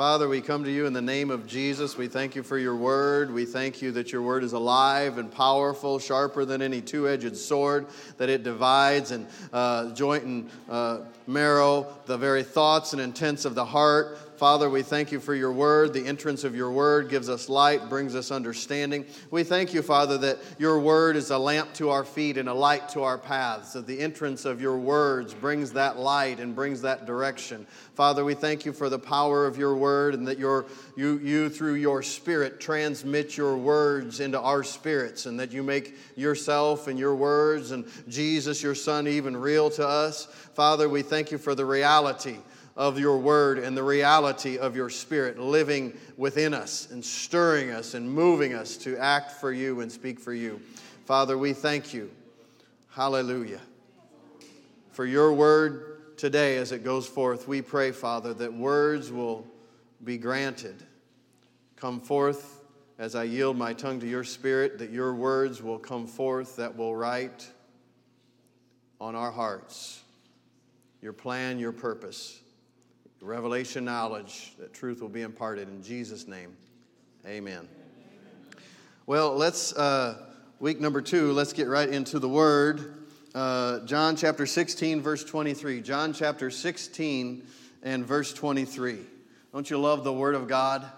Father, we come to you in the name of Jesus. We thank you for your word. We thank you that your word is alive and powerful, sharper than any two edged sword, that it divides and uh, joint and uh, marrow the very thoughts and intents of the heart. Father, we thank you for your word. The entrance of your word gives us light, brings us understanding. We thank you, Father, that your word is a lamp to our feet and a light to our paths, that the entrance of your words brings that light and brings that direction. Father, we thank you for the power of your word and that your, you, you, through your spirit, transmit your words into our spirits and that you make yourself and your words and Jesus, your son, even real to us. Father, we thank you for the reality of your word and the reality of your spirit living within us and stirring us and moving us to act for you and speak for you. Father, we thank you. Hallelujah. For your word today as it goes forth, we pray, Father, that words will be granted. Come forth as I yield my tongue to your spirit, that your words will come forth that will write on our hearts your plan, your purpose revelation knowledge that truth will be imparted in Jesus' name. Amen. Well, let's, uh, week number two, let's get right into the word. Uh, John chapter 16, verse 23. John chapter 16 and verse 23. Don't you love the word of God?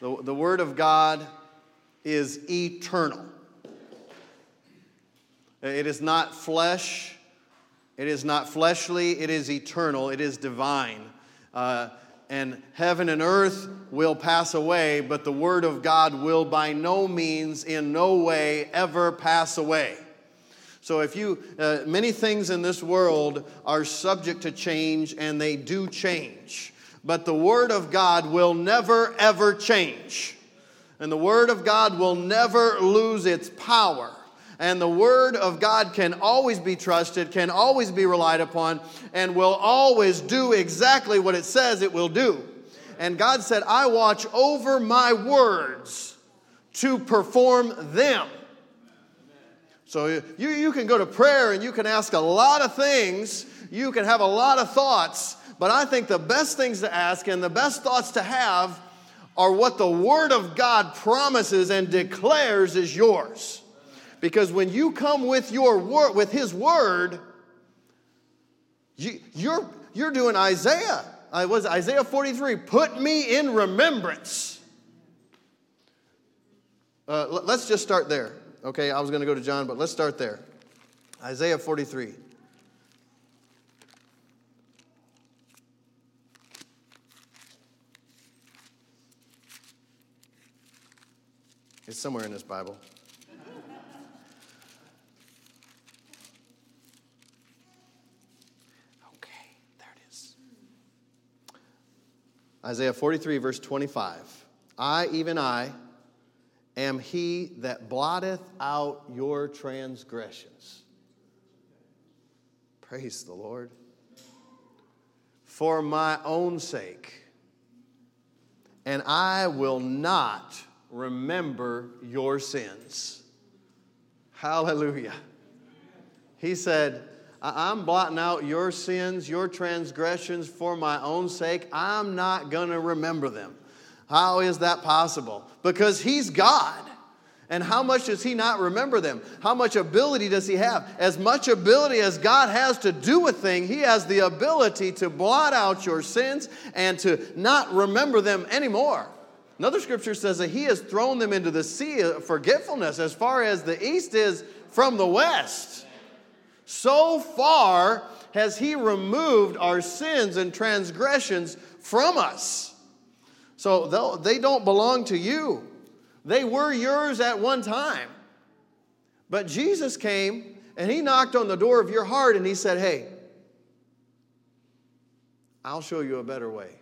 The, the word of God is eternal. It is not flesh. It is not fleshly, it is eternal, it is divine. Uh, and heaven and earth will pass away, but the Word of God will by no means, in no way, ever pass away. So, if you, uh, many things in this world are subject to change, and they do change. But the Word of God will never, ever change. And the Word of God will never lose its power. And the Word of God can always be trusted, can always be relied upon, and will always do exactly what it says it will do. And God said, I watch over my words to perform them. So you, you can go to prayer and you can ask a lot of things, you can have a lot of thoughts, but I think the best things to ask and the best thoughts to have are what the Word of God promises and declares is yours. Because when you come with your word, with his word, you, you're, you're doing Isaiah. I was Isaiah 43. Put me in remembrance. Uh, let's just start there. Okay, I was going to go to John, but let's start there. Isaiah 43. It's somewhere in this Bible. Isaiah 43, verse 25. I, even I, am he that blotteth out your transgressions. Praise the Lord. For my own sake, and I will not remember your sins. Hallelujah. He said, I'm blotting out your sins, your transgressions for my own sake. I'm not going to remember them. How is that possible? Because He's God. And how much does He not remember them? How much ability does He have? As much ability as God has to do a thing, He has the ability to blot out your sins and to not remember them anymore. Another scripture says that He has thrown them into the sea of forgetfulness as far as the east is from the west. So far has He removed our sins and transgressions from us. So they don't belong to you. They were yours at one time. But Jesus came and He knocked on the door of your heart and He said, Hey, I'll show you a better way.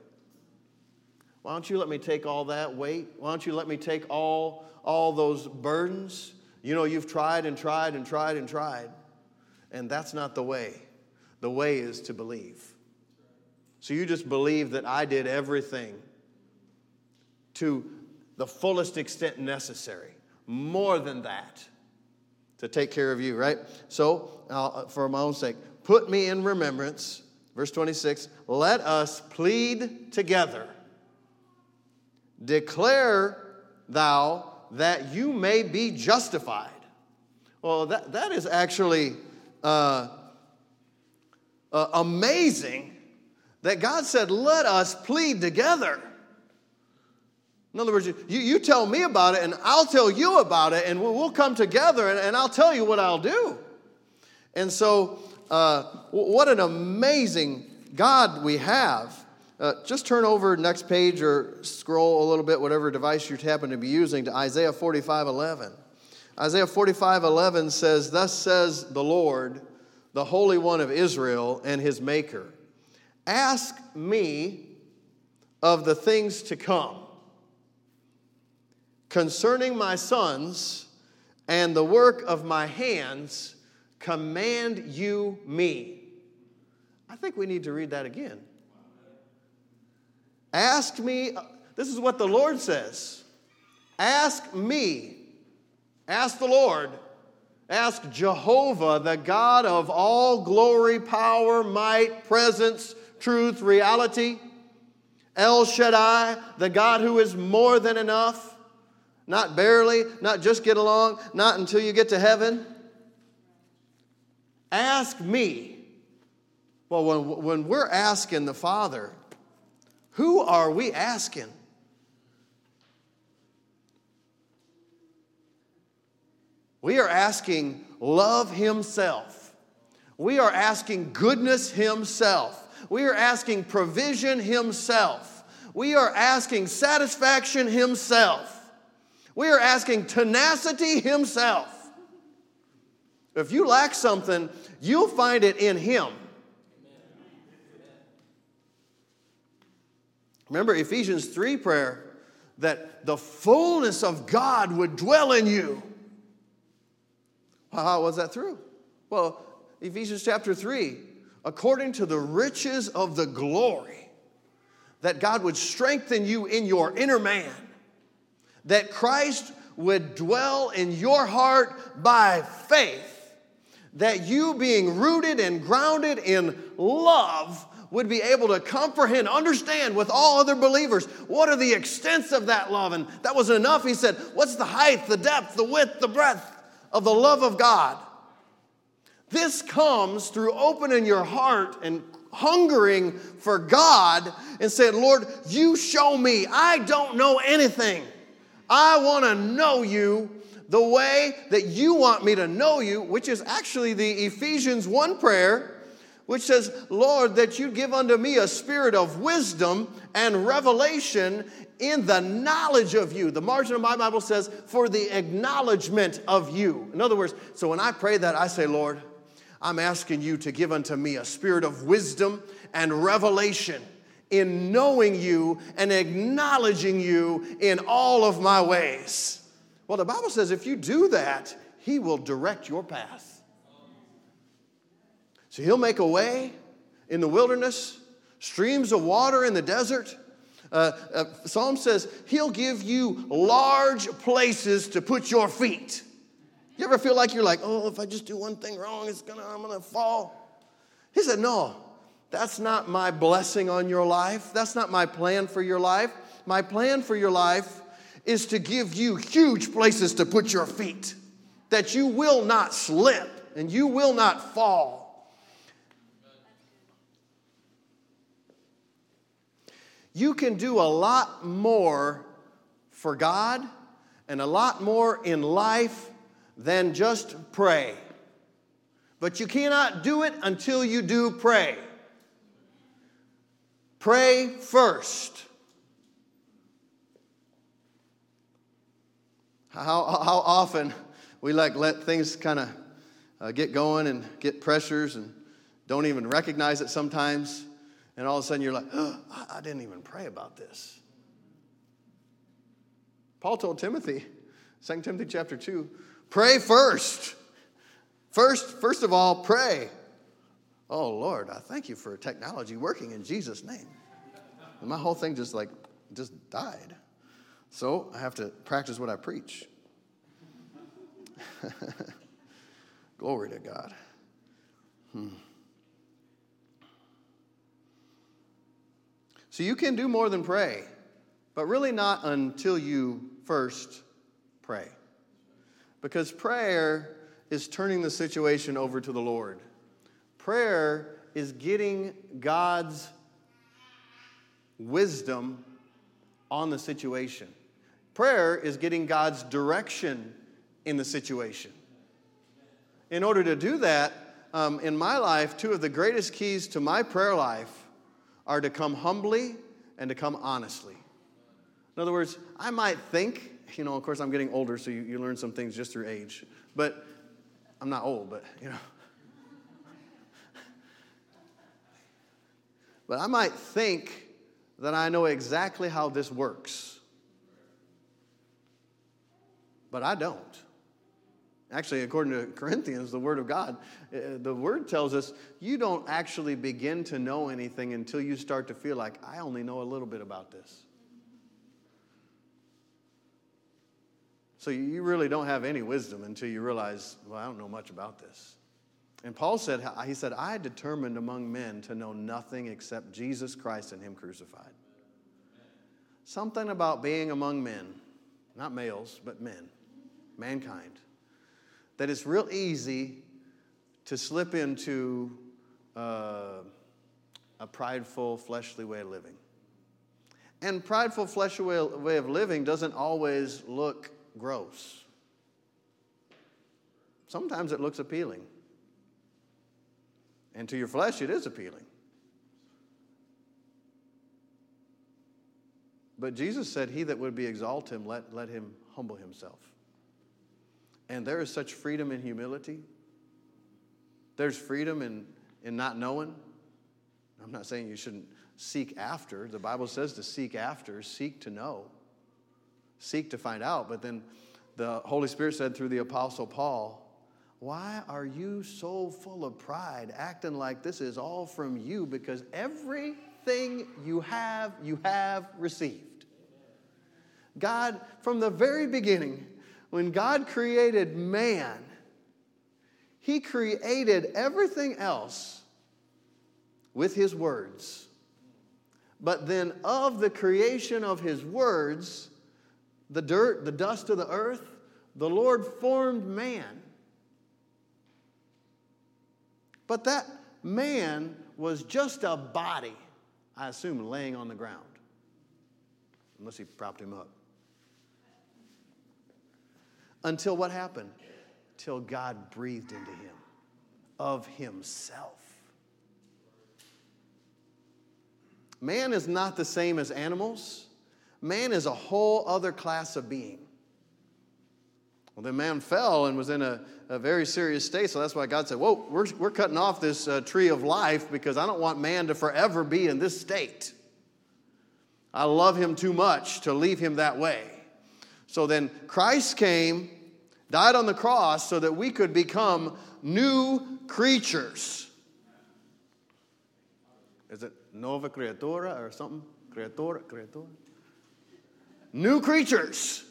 Why don't you let me take all that weight? Why don't you let me take all, all those burdens? You know, you've tried and tried and tried and tried. And that's not the way. The way is to believe. So you just believe that I did everything to the fullest extent necessary, more than that, to take care of you, right? So, uh, for my own sake, put me in remembrance Verse 26 Let us plead together. Declare thou that you may be justified. Well, that, that is actually uh, uh, amazing that God said, Let us plead together. In other words, you, you tell me about it, and I'll tell you about it, and we'll, we'll come together, and, and, I'll tell you what I'll do. And so, uh, what an amazing God we have. Uh, just turn over next page or scroll a little bit, whatever device you happen to be using, to Isaiah 45 11. Isaiah 45 11 says, Thus says the Lord, the Holy One of Israel and his Maker, Ask me of the things to come concerning my sons and the work of my hands, command you me. I think we need to read that again. Ask me, this is what the Lord says. Ask me, ask the Lord, ask Jehovah, the God of all glory, power, might, presence, truth, reality. El Shaddai, the God who is more than enough. Not barely, not just get along, not until you get to heaven. Ask me. Well, when, when we're asking the Father, who are we asking? We are asking love Himself. We are asking goodness Himself. We are asking provision Himself. We are asking satisfaction Himself. We are asking tenacity Himself. If you lack something, you'll find it in Him. Remember Ephesians 3 prayer that the fullness of God would dwell in you. How was that through? Well, Ephesians chapter 3, according to the riches of the glory, that God would strengthen you in your inner man that Christ would dwell in your heart by faith, that you, being rooted and grounded in love, would be able to comprehend, understand with all other believers what are the extents of that love. And that wasn't enough. He said, What's the height, the depth, the width, the breadth of the love of God? This comes through opening your heart and hungering for God and saying, Lord, you show me. I don't know anything. I want to know you the way that you want me to know you, which is actually the Ephesians 1 prayer, which says, Lord, that you give unto me a spirit of wisdom and revelation in the knowledge of you. The margin of my Bible says, for the acknowledgement of you. In other words, so when I pray that, I say, Lord, I'm asking you to give unto me a spirit of wisdom and revelation in knowing you and acknowledging you in all of my ways. Well, the Bible says if you do that, He will direct your path. So He'll make a way in the wilderness, streams of water in the desert. Uh, uh, Psalm says He'll give you large places to put your feet. You ever feel like you're like, oh, if I just do one thing wrong, it's gonna, I'm gonna fall? He said, no, that's not my blessing on your life. That's not my plan for your life. My plan for your life is to give you huge places to put your feet, that you will not slip and you will not fall. You can do a lot more for God and a lot more in life than just pray. But you cannot do it until you do pray. Pray first. How, how often we like let things kind of uh, get going and get pressures and don't even recognize it sometimes. And all of a sudden you're like, oh, I didn't even pray about this. Paul told Timothy, 2 Timothy chapter 2, pray first. First, first of all, pray. Oh, Lord, I thank you for technology working in Jesus' name. And my whole thing just like, just died. So I have to practice what I preach. Glory to God. Hmm. So you can do more than pray, but really not until you first pray. Because prayer is turning the situation over to the Lord. Prayer is getting God's wisdom on the situation. Prayer is getting God's direction in the situation. In order to do that, um, in my life, two of the greatest keys to my prayer life are to come humbly and to come honestly. In other words, I might think, you know, of course, I'm getting older, so you, you learn some things just through age, but I'm not old, but, you know. but I might think that I know exactly how this works, but I don't. Actually, according to Corinthians, the Word of God, uh, the Word tells us you don't actually begin to know anything until you start to feel like, I only know a little bit about this. So you really don't have any wisdom until you realize, well, I don't know much about this. And Paul said, he said, I determined among men to know nothing except Jesus Christ and Him crucified. Something about being among men, not males, but men, mankind that it's real easy to slip into uh, a prideful, fleshly way of living. And prideful, fleshly way of living doesn't always look gross. Sometimes it looks appealing. And to your flesh, it is appealing. But Jesus said, He that would be exalt him, let, let him humble himself. And there is such freedom in humility. There's freedom in, in not knowing. I'm not saying you shouldn't seek after. The Bible says to seek after, seek to know, seek to find out. But then the Holy Spirit said through the Apostle Paul, Why are you so full of pride, acting like this is all from you? Because everything you have, you have received. God, from the very beginning, when God created man, he created everything else with his words. But then, of the creation of his words, the dirt, the dust of the earth, the Lord formed man. But that man was just a body, I assume, laying on the ground, unless he propped him up. Until what happened? Till God breathed into him of himself. Man is not the same as animals. Man is a whole other class of being. Well, then man fell and was in a, a very serious state. So that's why God said, Whoa, we're, we're cutting off this uh, tree of life because I don't want man to forever be in this state. I love him too much to leave him that way. So then Christ came died on the cross so that we could become new creatures. Is it nova criatura or something? Criatura, criatura. New creatures.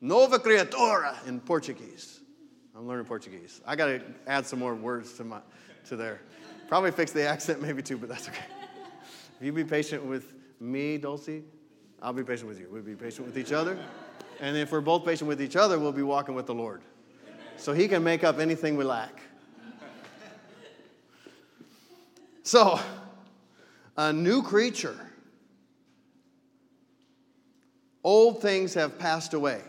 Nova criatura in Portuguese. I'm learning Portuguese. I got to add some more words to my to there. Probably fix the accent maybe too, but that's okay. If you be patient with me, Dulcie, I'll be patient with you. We'll be patient with each other. And if we're both patient with each other, we'll be walking with the Lord. So he can make up anything we lack. So, a new creature. Old things have passed away.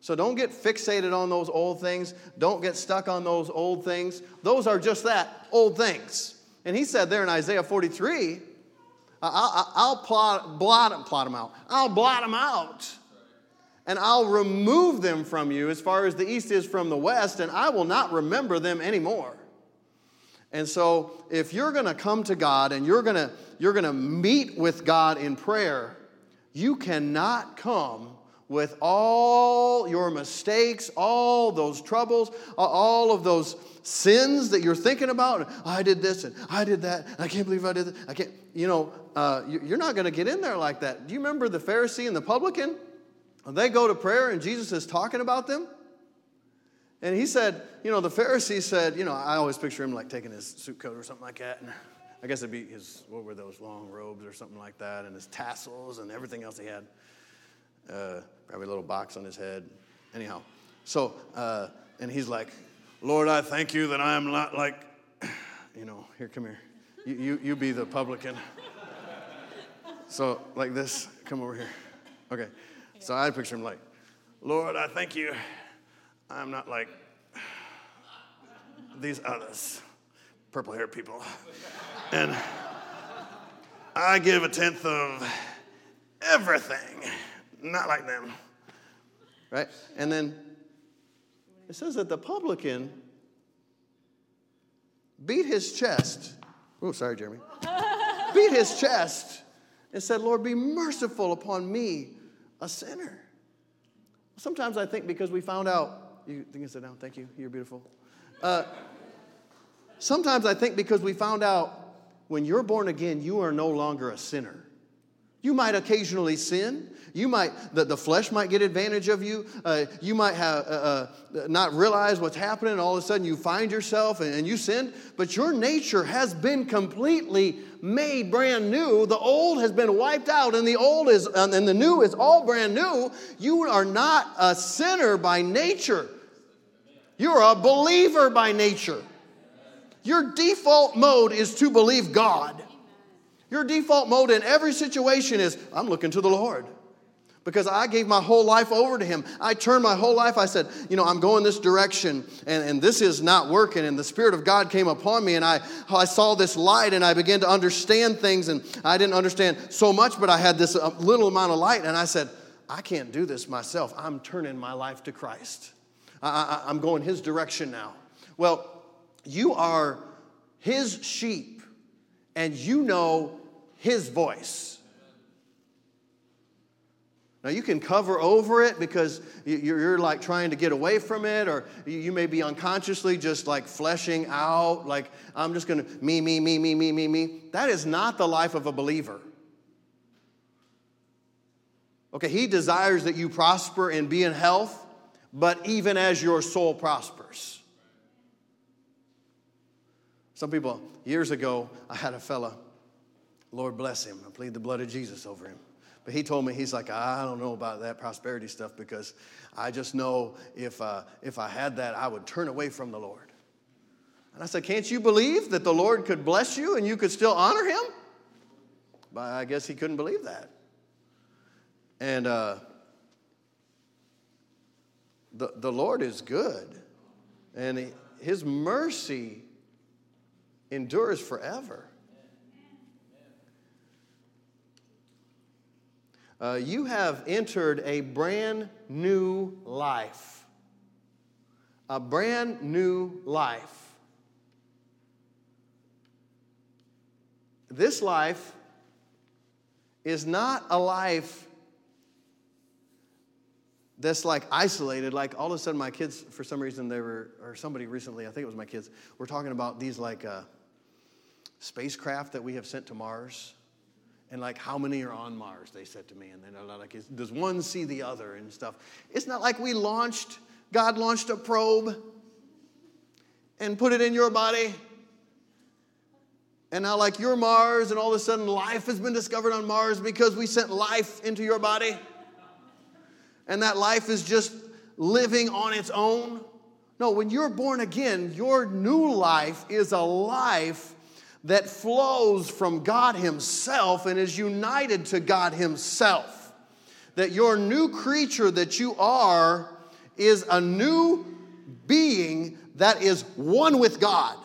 So don't get fixated on those old things. Don't get stuck on those old things. Those are just that old things. And he said there in Isaiah 43, I'll, I'll plot, blot, plot them out. I'll blot them out and I'll remove them from you as far as the east is from the west, and I will not remember them anymore. And so, if you're going to come to God and you're going to you're going to meet with God in prayer, you cannot come with all your mistakes, all those troubles, all of those sins that you're thinking about. I did this and I did that. I can't believe I did that. I can't. You know, uh, you're not going to get in there like that. Do you remember the Pharisee and the publican? They go to prayer and Jesus is talking about them. And he said, you know, the Pharisee said, you know, I always picture him like taking his suit coat or something like that. And I guess it'd be his, what were those long robes or something like that, and his tassels and everything else he had. Uh, probably a little box on his head. Anyhow, so, uh, and he's like, Lord, I thank you that I am not like, you know, here, come here. You, you, you be the publican. So, like this, come over here. Okay. So I picture him like, Lord, I thank you. I'm not like these others, purple haired people. And I give a tenth of everything, not like them. Right? And then it says that the publican beat his chest. Oh, sorry, Jeremy. beat his chest and said, Lord, be merciful upon me, a sinner. Sometimes I think because we found out, you, you can sit down, thank you, you're beautiful. Uh, sometimes I think because we found out when you're born again, you are no longer a sinner. You might occasionally sin. You might, the, the flesh might get advantage of you. Uh, you might have uh, uh, not realize what's happening. All of a sudden you find yourself and, and you sin. But your nature has been completely made brand new. The old has been wiped out and the old is, and the new is all brand new. You are not a sinner by nature. You're a believer by nature. Your default mode is to believe God. Your default mode in every situation is, I'm looking to the Lord. Because I gave my whole life over to Him. I turned my whole life. I said, You know, I'm going this direction and, and this is not working. And the Spirit of God came upon me and I, I saw this light and I began to understand things. And I didn't understand so much, but I had this uh, little amount of light. And I said, I can't do this myself. I'm turning my life to Christ. I, I, I'm going His direction now. Well, you are His sheep and you know his voice. Now, you can cover over it because you're like trying to get away from it, or you may be unconsciously just like fleshing out, like, I'm just gonna me, me, me, me, me, me, me. That is not the life of a believer. Okay, he desires that you prosper and be in health, but even as your soul prospers. Some people, years ago, I had a fella Lord bless him. I plead the blood of Jesus over him. But he told me, he's like, I don't know about that prosperity stuff because I just know if, uh, if I had that, I would turn away from the Lord. And I said, Can't you believe that the Lord could bless you and you could still honor him? But I guess he couldn't believe that. And uh, the, the Lord is good, and he, his mercy endures forever. Uh, you have entered a brand new life. A brand new life. This life is not a life that's like isolated. Like all of a sudden, my kids, for some reason, they were, or somebody recently, I think it was my kids, were talking about these like uh, spacecraft that we have sent to Mars and like how many are on Mars? They said to me, and they're like, does one see the other and stuff? It's not like we launched, God launched a probe and put it in your body. And now, like you're Mars, and all of a sudden life has been discovered on Mars because we sent life into your body. And that life is just living on its own. No, when you're born again, your new life is a life that flows from God Himself and is united to God Himself. That your new creature that you are is a new being that is one with God.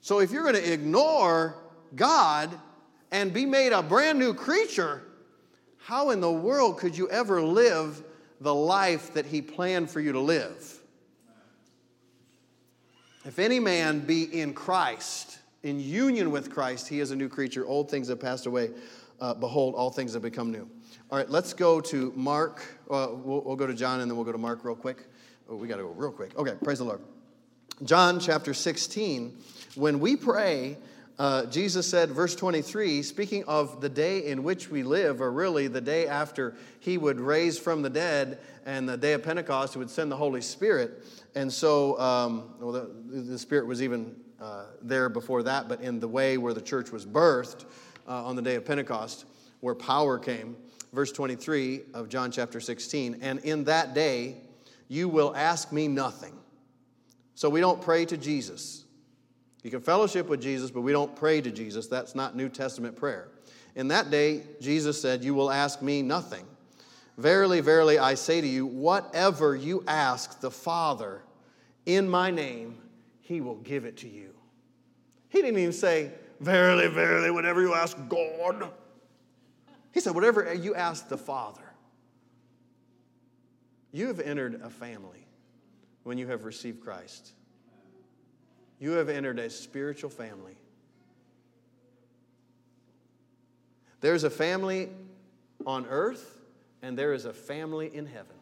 So if you're going to ignore God and be made a brand new creature, how in the world could you ever live the life that He planned for you to live? If any man be in Christ, in union with Christ, he is a new creature. Old things have passed away. Uh, behold, all things have become new. All right, let's go to Mark. Uh, we'll, we'll, go to John and then we'll go to Mark real quick. Oh, we got to go real quick. Okay, praise the Lord. John chapter 16. When we pray, uh, Jesus said, verse 23, speaking of the day in which we live, or really the day after he would raise from the dead and the day of Pentecost, he would send the Holy Spirit. And so, um, well, the, the, Spirit was even uh, there before that, but in the way where the church was birthed uh, on the day of Pentecost, where power came. Verse 23 of John chapter 16, and in that day you will ask me nothing. So we don't pray to Jesus. You can fellowship with Jesus, but we don't pray to Jesus. That's not New Testament prayer. In that day, Jesus said, You will ask me nothing. Verily, verily, I say to you, whatever you ask the Father in my name, he will give it to you. He didn't even say, Verily, verily, whatever you ask God. He said, Whatever you ask the Father. You have entered a family when you have received Christ. You have entered a spiritual family. There's a family on earth, and there is a family in heaven.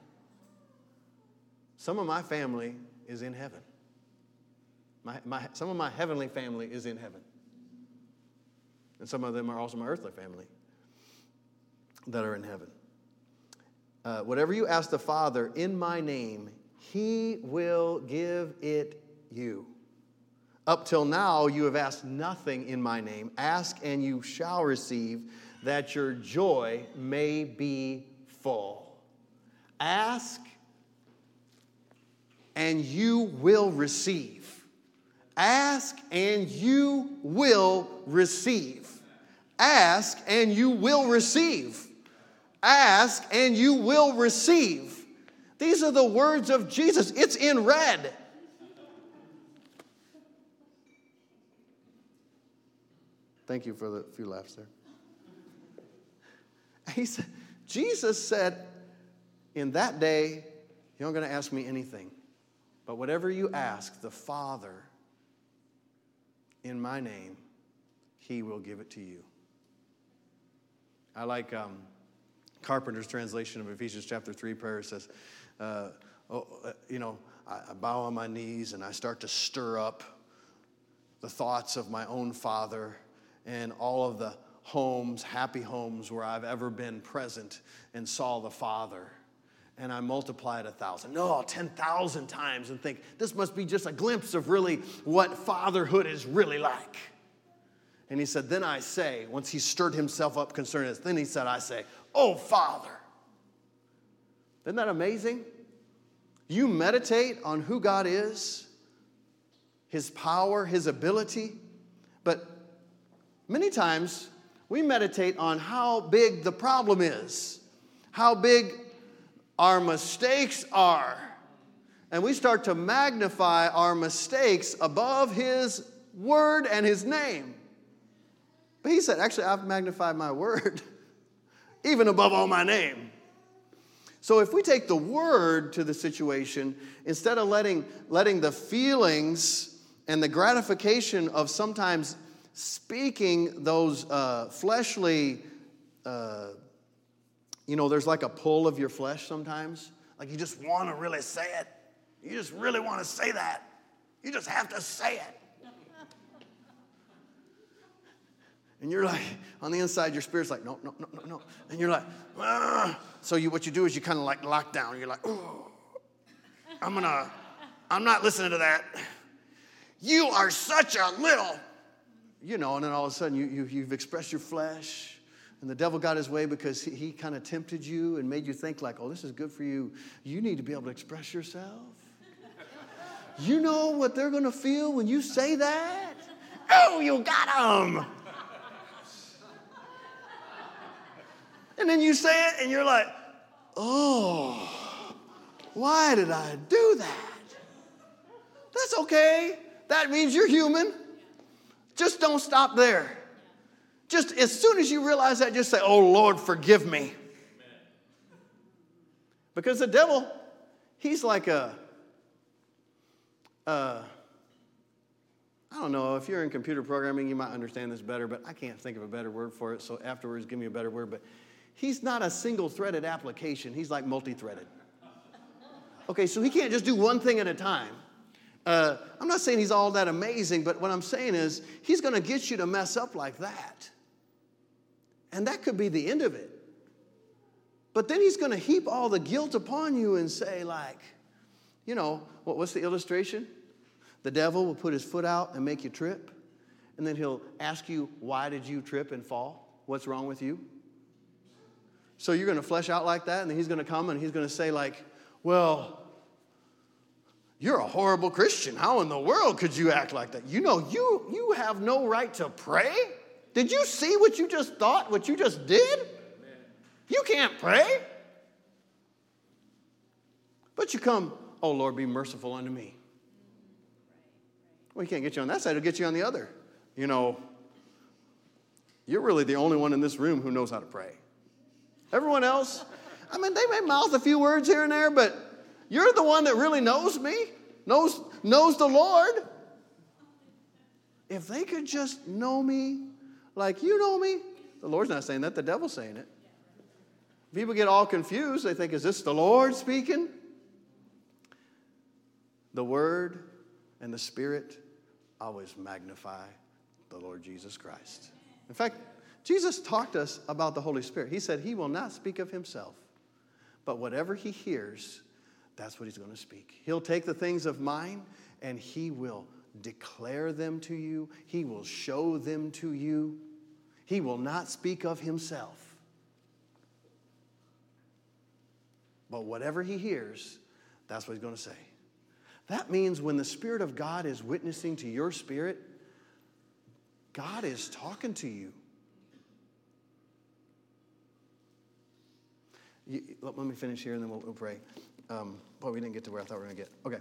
Some of my family is in heaven. My, my, some of my heavenly family is in heaven. And some of them are also my earthly family that are in heaven. Uh, whatever you ask the Father in my name, he will give it you. Up till now, you have asked nothing in my name. Ask and you shall receive, that your joy may be full. Ask and you will receive. Ask and you will receive. Ask and you will receive. Ask and you will receive. These are the words of Jesus. It's in red. Thank you for the few laughs there. He said, Jesus said, In that day, you're not going to ask me anything, but whatever you ask the Father in my name, he will give it to you. I like um, Carpenter's translation of Ephesians chapter 3 prayer. says, uh, oh, uh, you know, I, I bow on my knees and I start to stir up the thoughts of my own father and all of the homes, happy homes where I've ever been present and saw the Father. And I multiply it a thousand, no, 10,000 times, and think this must be just a glimpse of really what fatherhood is really like. And he said, Then I say, once he stirred himself up concerning this, then he said, I say, Oh, Father. Isn't that amazing? You meditate on who God is, his power, his ability, but many times we meditate on how big the problem is, how big our mistakes are. And we start to magnify our mistakes above his word and his name. But he said, Actually, I've magnified my word, even above all my name. So if we take the word to the situation, instead of letting, letting the feelings and the gratification of sometimes speaking those uh, fleshly, uh, you know, there's like a pull of your flesh sometimes. Like you just want to really say it. You just really want to say that. You just have to say it. And you're like, on the inside, your spirit's like, no, no, no, no, no. And you're like, ah. so you, what you do is you kind of like lock down. You're like, oh, I'm gonna, I'm not listening to that. You are such a little, you know, and then all of a sudden you, you, you've expressed your flesh. And the devil got his way because he, he kind of tempted you and made you think like, oh, this is good for you. You need to be able to express yourself. you know what they're going to feel when you say that? Oh, you got them. And then you say it and you're like, oh, why did I do that? That's okay. That means you're human. Just don't stop there. Just as soon as you realize that, just say, oh, Lord, forgive me. Because the devil, he's like a, uh, don't know, if you're in computer programming, you might understand this better, but I can't think of a better word for it, so afterwards give me a better word. But he's not a single threaded application, he's like multi threaded. Okay, so he can't just do one thing at a time. Uh, I'm not saying he's all that amazing, but what I'm saying is he's going to get you to mess up like that. And that could be the end of it. But then he's going to heap all the guilt upon you and say, like, you know, what, what's the illustration? The devil will put his foot out and make you trip, and then he'll ask you, Why did you trip and fall? What's wrong with you? So you're going to flesh out like that, and then he's going to come and he's going to say, like, Well, you're a horrible Christian. How in the world could you act like that? You know, you, you have no right to pray. Did you see what you just thought, what you just did? You can't pray. But you come, oh Lord, be merciful unto me. Well, he can't get you on that side, he'll get you on the other. You know, you're really the only one in this room who knows how to pray. Everyone else, I mean, they may mouth a few words here and there, but you're the one that really knows me, knows, knows the Lord. If they could just know me like you know me, the Lord's not saying that, the devil's saying it. People get all confused. They think, is this the Lord speaking? The Word and the Spirit always magnify the Lord Jesus Christ. In fact, Jesus talked to us about the Holy Spirit. He said he will not speak of himself, but whatever he hears, that's what he's going to speak. He'll take the things of mine and he will declare them to you, he will show them to you. He will not speak of himself. But whatever he hears, that's what he's going to say. That means when the Spirit of God is witnessing to your spirit, God is talking to you. you let, me finish here and then we'll, we'll pray. Um, boy, we didn't get to where I thought we were going to get. Okay.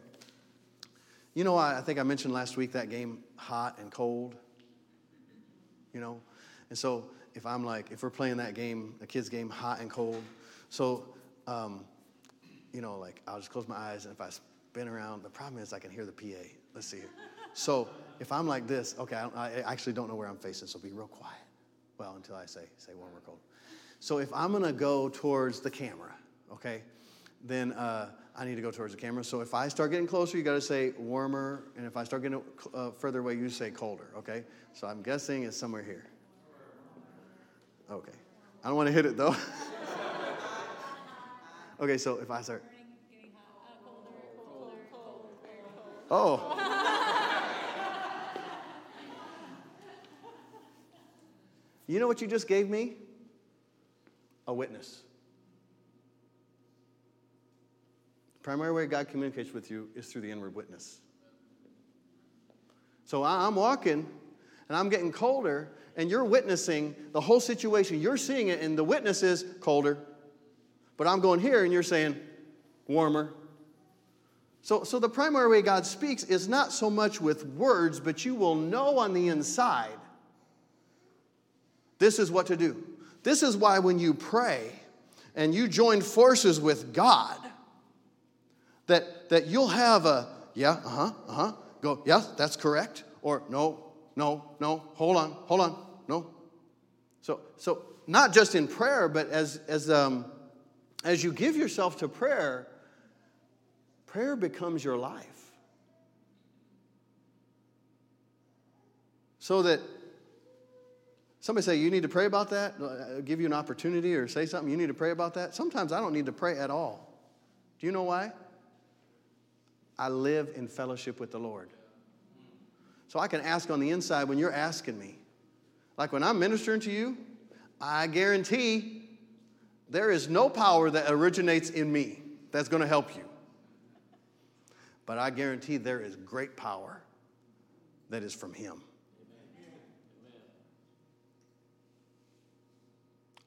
You know, I, I think I mentioned last week that game, hot and cold. You know? And so if I'm like, if we're playing that game, a kid's game, hot and cold, so, um, you know, like I'll just close my eyes and if I spin around. The problem is I can hear the PA. Let's see. Here. So if I'm like this, okay, I, I, actually don't know where I'm facing, so be real quiet. Well, until I say say warm or cold. So if I'm gonna go towards the camera, okay, then uh, I need to go towards the camera. So if I start getting closer, you got to say warmer, and if I start getting uh, further away, you say colder. Okay. So I'm guessing it's somewhere here. Okay. I don't want to hit it though. okay. So if I start. Oh. you know what you just gave me? A witness. The primary way God communicates with you is through the inward witness. So I'm walking and I'm getting colder, and you're witnessing the whole situation. You're seeing it, and the witness is colder. But I'm going here, and you're saying warmer. So, so the primary way God speaks is not so much with words, but you will know on the inside this is what to do. This is why when you pray and you join forces with God, that, that you'll have a, yeah, uh huh, uh huh, go, yeah, that's correct, or no, no, no, hold on, hold on, no. So, so not just in prayer, but as, as, um, as you give yourself to prayer, Prayer becomes your life. So that somebody say, You need to pray about that? I'll give you an opportunity or say something, you need to pray about that. Sometimes I don't need to pray at all. Do you know why? I live in fellowship with the Lord. So I can ask on the inside when you're asking me. Like when I'm ministering to you, I guarantee there is no power that originates in me that's going to help you. But I guarantee there is great power that is from Him.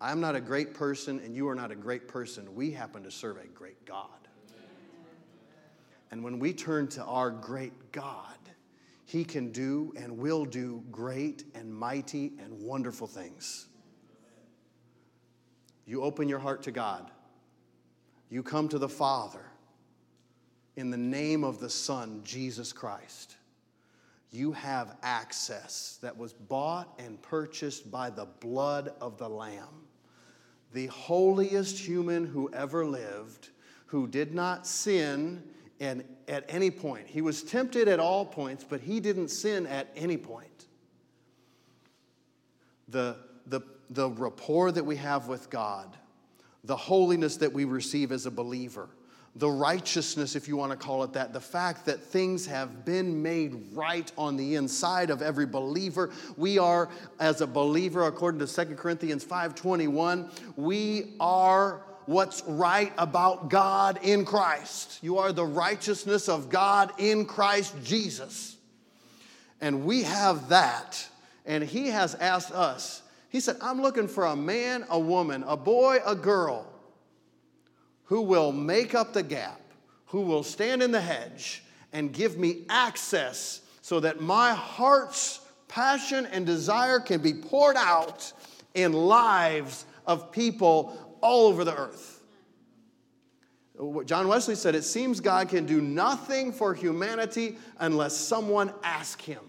I'm not a great person, and you are not a great person. We happen to serve a great God. And when we turn to our great God, He can do and will do great and mighty and wonderful things. You open your heart to God, you come to the Father in the name of the Son, Jesus Christ, you have access that was bought and purchased by the blood of the Lamb. The holiest human who ever lived, who did not sin and at any point. He was tempted at all points, but he didn't sin at any point. The, the, the rapport that we have with God, the holiness that we receive as a believer, the righteousness, if you want to call it that, the fact that things have been made right on the inside of every believer. We are, as a believer, according to 2 Corinthians 5:21, we are what's right about God in Christ. You are the righteousness of God in Christ Jesus. And we have that. And He has asked us, He said, I'm looking for a man, a woman, a boy, a girl who will make up the gap, who will stand in the hedge and give me access so that my heart's passion and desire can be poured out in lives of people all over the earth. John Wesley said, It seems God can do nothing for humanity unless someone asks him.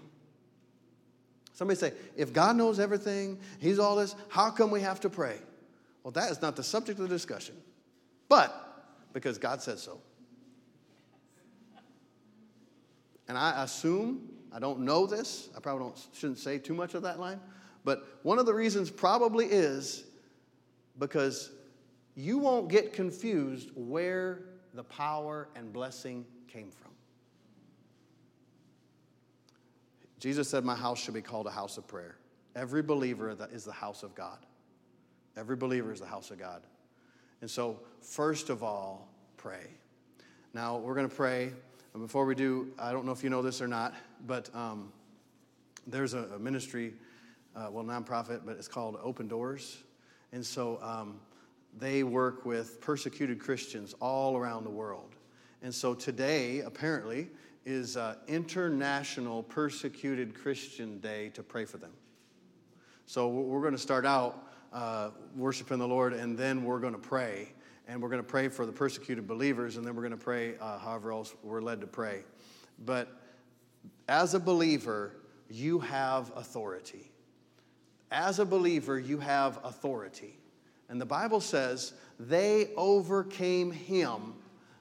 Somebody say, If God knows everything, He's all this, how come we have to pray? Well, that is not the subject of the discussion but because God says so. And I assume, I don't know this, I probably shouldn't say too much of that line, but one of the reasons probably is because you won't get confused where the power and blessing came from. Jesus said, My house should be called a house of prayer. Every believer is the house of God. Every believer is the house of God. And so, first of all, pray. Now, we're going to pray. And before we do, I don't know if you know this or not, but um, there's a, a ministry, uh, well, nonprofit, but it's called Open Doors. And so um, they work with persecuted Christians all around the world. And so today, apparently, is uh, International Persecuted Christian Day to pray for them. So we're going to start out uh, worshiping the Lord, and then we're going to pray. And we're going to pray for the persecuted believers, and then we're going to pray uh, however else we're led to pray. But as a believer, you have authority. As a believer, you have authority. And the Bible says, they overcame him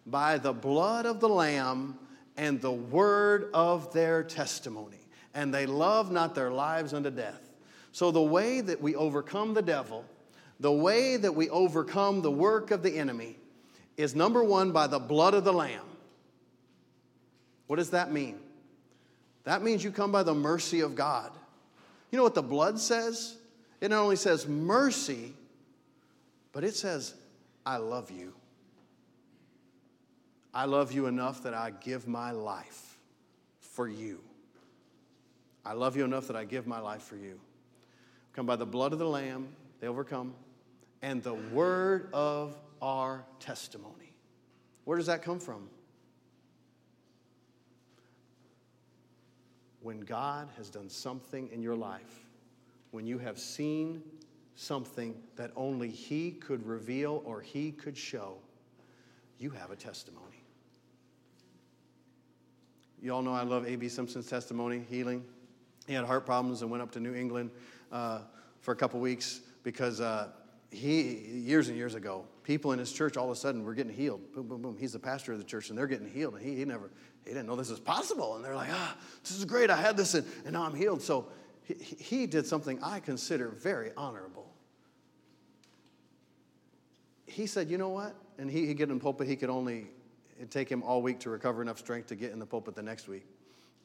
by the blood of the Lamb and the word of their testimony. And they loved not their lives unto death. So, the way that we overcome the devil, the way that we overcome the work of the enemy, is number one, by the blood of the Lamb. What does that mean? That means you come by the mercy of God. You know what the blood says? It not only says mercy, but it says, I love you. I love you enough that I give my life for you. I love you enough that I give my life for you come by the blood of the Lamb, they overcome, and the word of our testimony. Where does that come from? When God has done something in your life, when you have seen something that only He could reveal or He could show, you have a testimony. You all know I love A.B. Simpson's testimony, healing. He had heart problems and went up to New England uh, for a couple weeks because uh, he, years and years ago, people in his church all of a sudden were getting healed. Boom, boom, boom. He's the pastor of the church and they're getting healed. And he, he never, he didn't know this was possible. And they're like, ah, this is great. I had this and, and now I'm healed. So he, he did something I consider very honorable. He said, you know what? And he, he'd get in the pulpit, he could only, it'd take him all week to recover enough strength to get in the pulpit the next week.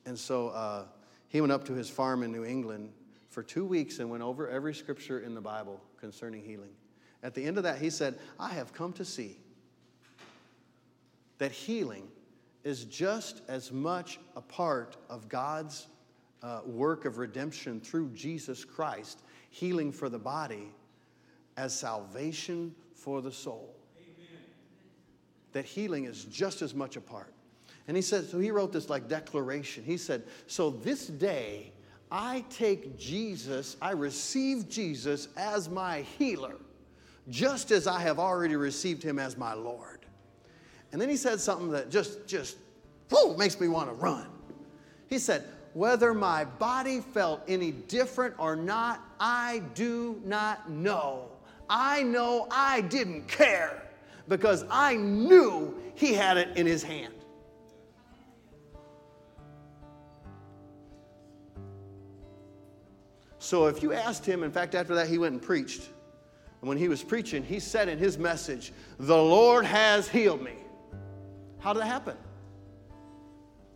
And so uh, he went up to his farm in New England for two weeks and went over every scripture in the Bible concerning healing. At the end of that, he said, I have come to see that healing is just as much a part of God's uh, work of redemption through Jesus Christ, healing for the body, as salvation for the soul. Amen. That healing is just as much a part. And he said, so he wrote this like declaration. He said, So this day I take Jesus, I receive Jesus as my healer, just as I have already received him as my Lord. And then he said something that just, just, whoo, makes me want to run. He said, whether my body felt any different or not, I do not know. I know I didn't care because I knew he had it in his hand. So if you asked him, in fact, after that, he went and preached. And when he was preaching, he said in his message, The Lord has healed me. How did that happen?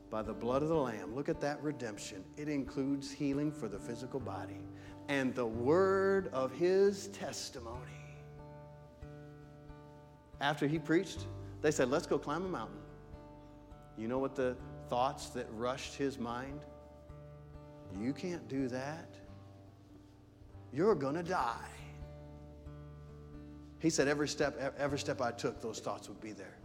By the blood of the Lamb. Look at that redemption. It includes healing for the physical body and the word of his testimony. After he preached, they said, Let's go climb a mountain. You know what the thoughts that rushed his mind? You can't do that. You're going to die. He said, every step, every step I took, those thoughts would be there.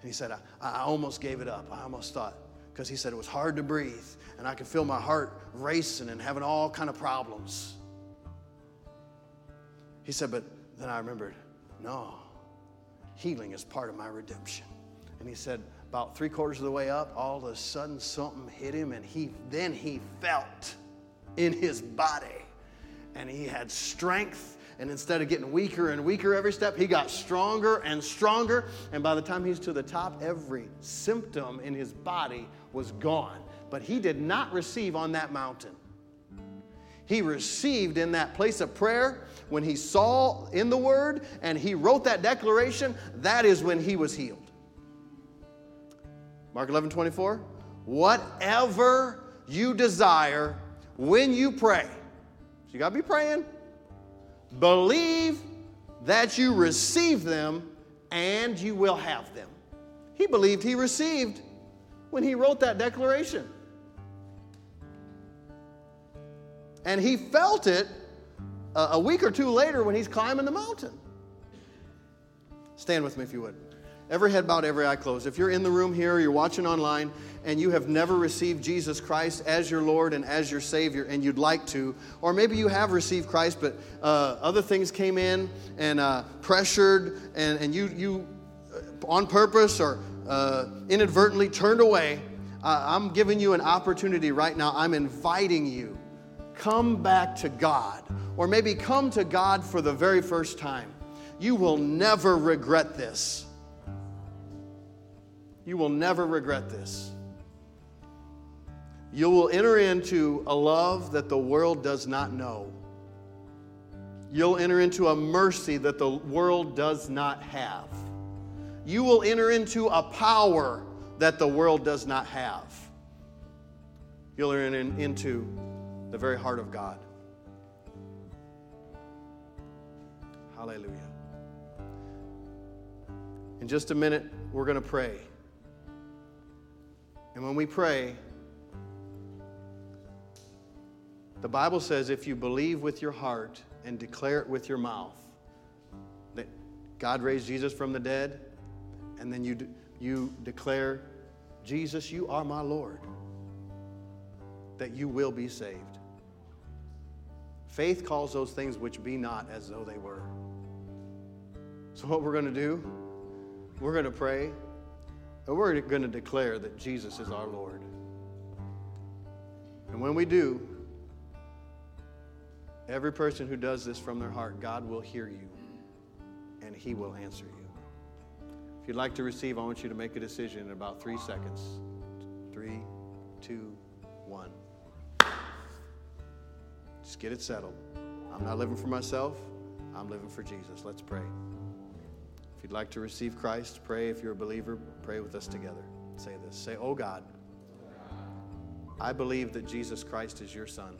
And he said, I, I almost gave it up. I almost thought, because he said it was hard to breathe, and I could feel my heart racing and having all kind of problems. He said, but then I remembered, no, healing is part of my redemption. And he said, about three quarters of the way up, all of a sudden something hit him, and he then he felt in his body, and he had strength. And instead of getting weaker and weaker every step, he got stronger and stronger. And by the time he's to the top, every symptom in his body was gone. But he did not receive on that mountain. He received in that place of prayer when he saw in the Word and he wrote that declaration. That is when he was healed. Mark 11 24. Whatever you desire when you pray. So you got to be praying. Believe that you receive them and you will have them. He believed he received when he wrote that declaration. And he felt it a week or two later when he's climbing the mountain. Stand with me if you would. Every head bowed, every eye closed. If you're in the room here, you're watching online, and you have never received Jesus Christ as your Lord and as your Savior, and you'd like to, or maybe you have received Christ, but uh, other things came in and uh, pressured, and, and you, you uh, on purpose or uh, inadvertently turned away, I'm giving you an opportunity right now. I'm inviting you. Come back to God, or maybe come to God for the very first time. You will never regret this. You will never regret this. You will enter into a love that the world does not know. You'll enter into a mercy that the world does not have. You will enter into a power that the world does not have. You'll enter into the very heart of God. Hallelujah. In just a minute, we're going to pray. And when we pray, the Bible says if you believe with your heart and declare it with your mouth that God raised Jesus from the dead, and then you, you declare, Jesus, you are my Lord, that you will be saved. Faith calls those things which be not as though they were. So, what we're going to do, we're going to pray. And we're going to declare that Jesus is our Lord. And when we do, every person who does this from their heart, God will hear you and He will answer you. If you'd like to receive, I want you to make a decision in about three seconds. Three, two, one. Just get it settled. I'm not living for myself, I'm living for Jesus. Let's pray. If you'd like to receive Christ, pray. If you're a believer, pray with us together. Say this Say, Oh God, I believe that Jesus Christ is your Son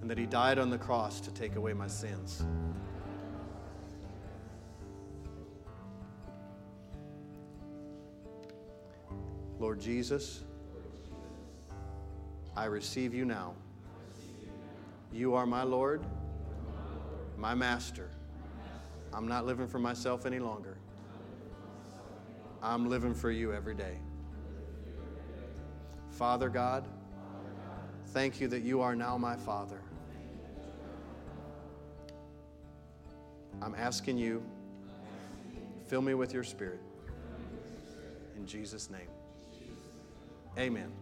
and that He died on the cross to take away my sins. Lord Jesus, I receive you now. You are my Lord, my Master I'm not living for myself any longer. I'm living for you every day. Father God, thank you that you are now my Father. I'm asking you, fill me with your Spirit. In Jesus' name. Amen.